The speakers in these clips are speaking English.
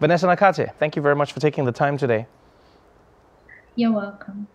Vanessa Nakate, thank you very much for taking the time today. You're welcome.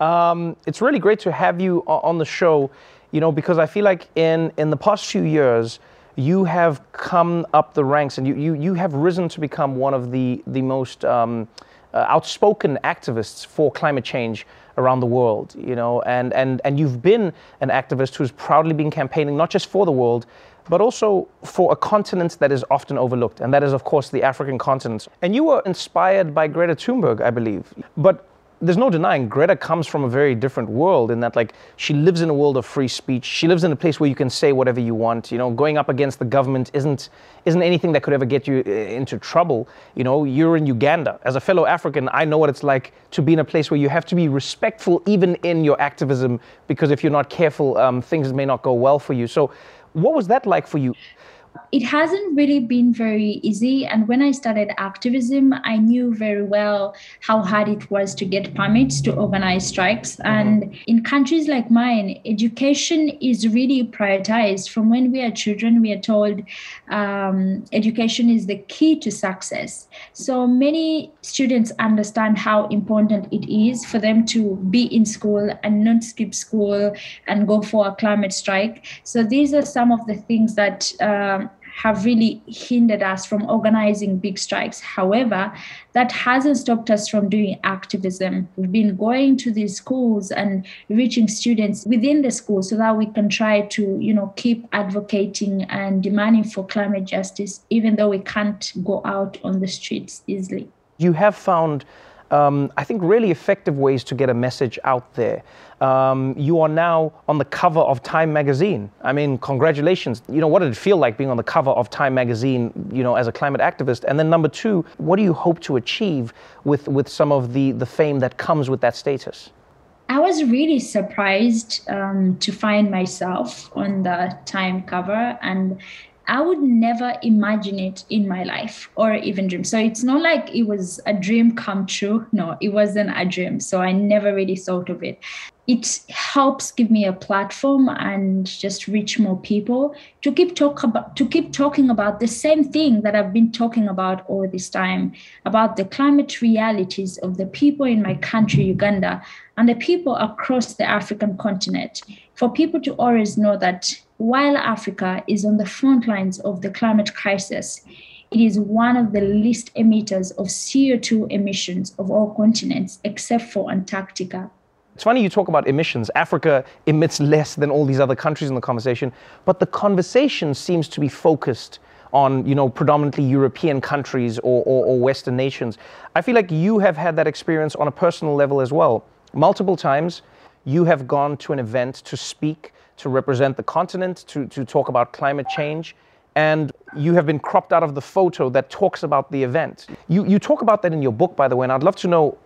Um, it's really great to have you on the show, you know, because I feel like in, in the past few years, you have come up the ranks and you, you, you have risen to become one of the, the most um, uh, outspoken activists for climate change around the world, you know, and, and, and you've been an activist who's proudly been campaigning not just for the world, but also for a continent that is often overlooked, and that is, of course, the African continent. And you were inspired by Greta Thunberg, I believe. But there's no denying Greta comes from a very different world in that, like, she lives in a world of free speech. She lives in a place where you can say whatever you want. You know, going up against the government isn't isn't anything that could ever get you uh, into trouble. You know, you're in Uganda. As a fellow African, I know what it's like to be in a place where you have to be respectful even in your activism, because if you're not careful, um, things may not go well for you. So, what was that like for you? It hasn't really been very easy. And when I started activism, I knew very well how hard it was to get permits to organize strikes. And in countries like mine, education is really prioritized. From when we are children, we are told um, education is the key to success. So many students understand how important it is for them to be in school and not skip school and go for a climate strike. So these are some of the things that um, have really hindered us from organizing big strikes. However, that hasn't stopped us from doing activism. We've been going to these schools and reaching students within the school so that we can try to, you know, keep advocating and demanding for climate justice, even though we can't go out on the streets easily. You have found, um, I think, really effective ways to get a message out there. Um, you are now on the cover of Time magazine. I mean, congratulations. You know, what did it feel like being on the cover of Time magazine, you know, as a climate activist? And then number two, what do you hope to achieve with, with some of the, the fame that comes with that status? I was really surprised um, to find myself on the Time cover, and I would never imagine it in my life or even dream. So it's not like it was a dream come true. No, it wasn't a dream. So I never really thought of it. It helps give me a platform and just reach more people to keep talk about to keep talking about the same thing that I've been talking about all this time about the climate realities of the people in my country, Uganda, and the people across the African continent. For people to always know that while Africa is on the front lines of the climate crisis, it is one of the least emitters of CO2 emissions of all continents, except for Antarctica. It's funny you talk about emissions. Africa emits less than all these other countries in the conversation, but the conversation seems to be focused on, you know, predominantly European countries or, or, or Western nations. I feel like you have had that experience on a personal level as well. Multiple times, you have gone to an event to speak, to represent the continent, to, to talk about climate change, and you have been cropped out of the photo that talks about the event. You, you talk about that in your book, by the way, and I'd love to know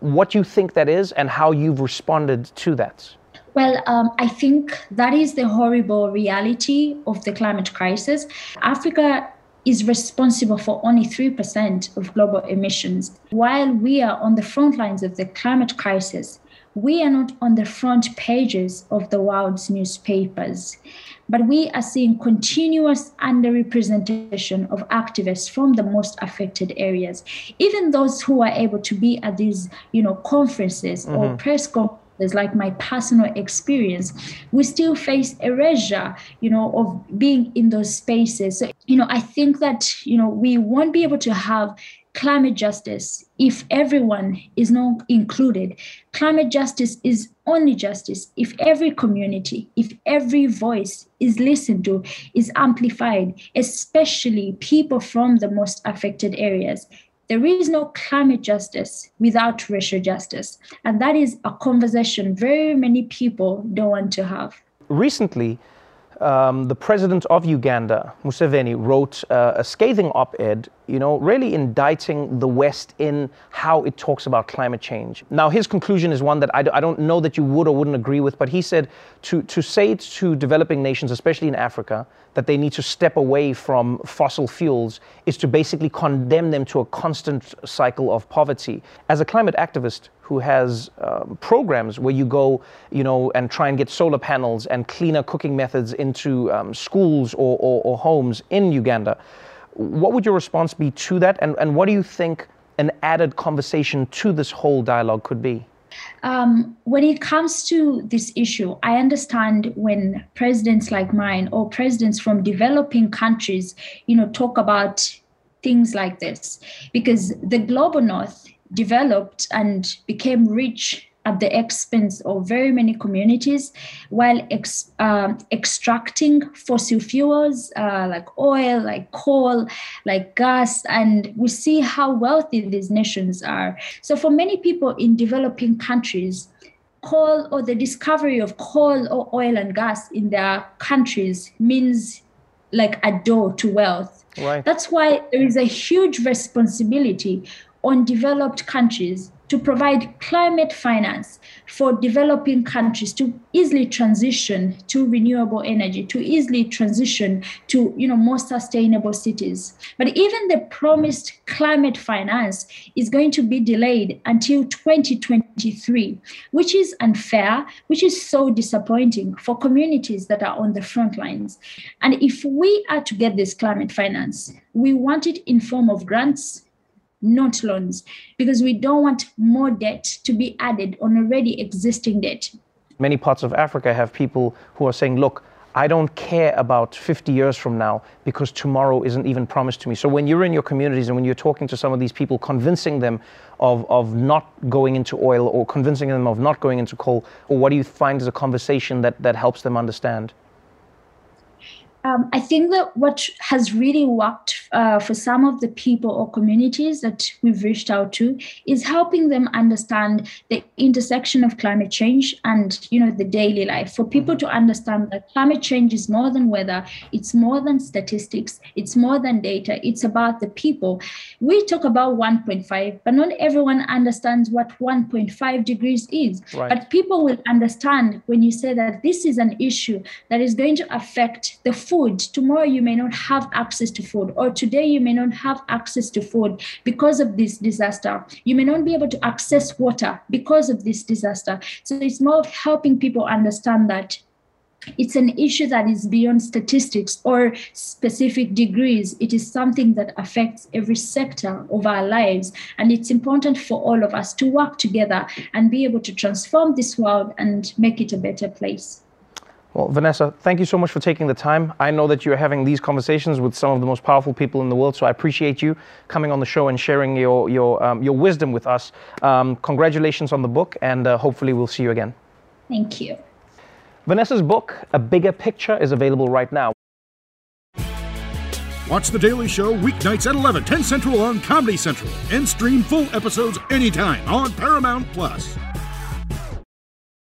what you think that is and how you've responded to that. Well, um, I think that is the horrible reality of the climate crisis. Africa is responsible for only 3% of global emissions. While we are on the front lines of the climate crisis, we are not on the front pages of the world's newspapers, but we are seeing continuous underrepresentation of activists from the most affected areas. Even those who are able to be at these, you know, conferences or mm-hmm. press conferences like my personal experience, we still face erasure, you know, of being in those spaces. So, you know, I think that, you know, we won't be able to have climate justice if everyone is not included. Climate justice is only justice if every community, if every voice is listened to, is amplified, especially people from the most affected areas. There is no climate justice without racial justice. And that is a conversation very many people don't want to have. Recently, um, the president of Uganda, Museveni, wrote uh, a scathing op-ed, you know, really indicting the West in how it talks about climate change. Now, his conclusion is one that I, I don't know that you would or wouldn't agree with, but he said to, to say to developing nations, especially in Africa, that they need to step away from fossil fuels is to basically condemn them to a constant cycle of poverty. As a climate activist who has um, programs where you go, you know, and try and get solar panels and cleaner cooking methods into um, schools or, or, or homes in Uganda, what would your response be to that? And, and what do you think an added conversation to this whole dialogue could be? Um, when it comes to this issue, I understand when presidents like mine or presidents from developing countries, you know, talk about things like this, because the global north developed and became rich at the expense of very many communities while ex, um, extracting fossil fuels uh, like oil, like coal, like gas. And we see how wealthy these nations are. So, for many people in developing countries, coal or the discovery of coal or oil and gas in their countries means like a door to wealth. Right. That's why there is a huge responsibility on developed countries to provide climate finance for developing countries to easily transition to renewable energy to easily transition to you know more sustainable cities. But even the promised climate finance is going to be delayed until 2023 which is unfair which is so disappointing for communities that are on the front lines. And if we are to get this climate finance we want it in form of grants not loans, because we don't want more debt to be added on already existing debt. Many parts of Africa have people who are saying, look, I don't care about 50 years from now because tomorrow isn't even promised to me. So when you're in your communities and when you're talking to some of these people, convincing them of, of not going into oil or convincing them of not going into coal, or what do you find is a conversation that, that helps them understand? Um, I think that what has really worked uh, for some of the people or communities that we've reached out to is helping them understand the intersection of climate change and you know the daily life. For people to understand that climate change is more than weather, it's more than statistics, it's more than data, it's about the people. We talk about 1.5, but not everyone understands what 1.5 degrees is. Right. But people will understand when you say that this is an issue that is going to affect the food tomorrow you may not have access to food or today you may not have access to food because of this disaster you may not be able to access water because of this disaster so it's more of helping people understand that it's an issue that is beyond statistics or specific degrees. It is something that affects every sector of our lives. And it's important for all of us to work together and be able to transform this world and make it a better place. Well, Vanessa, thank you so much for taking the time. I know that you're having these conversations with some of the most powerful people in the world, so I appreciate you coming on the show and sharing your your um, your wisdom with us. Um, congratulations on the book, and uh, hopefully we'll see you again. Thank you. Vanessa's book, A Bigger Picture, is available right now. Watch The Daily Show weeknights at 11, 10 Central on Comedy Central, and stream full episodes anytime on Paramount Plus.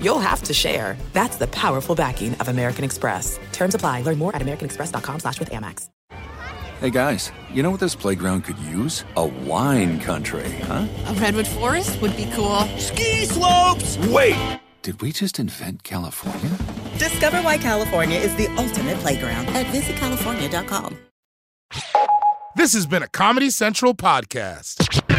you'll have to share. That's the powerful backing of American Express. Terms apply. Learn more at americanexpress.com slash with Amex. Hey guys, you know what this playground could use? A wine country, huh? A redwood forest would be cool. Ski slopes! Wait! Did we just invent California? Discover why California is the ultimate playground at visitcalifornia.com. This has been a Comedy Central podcast.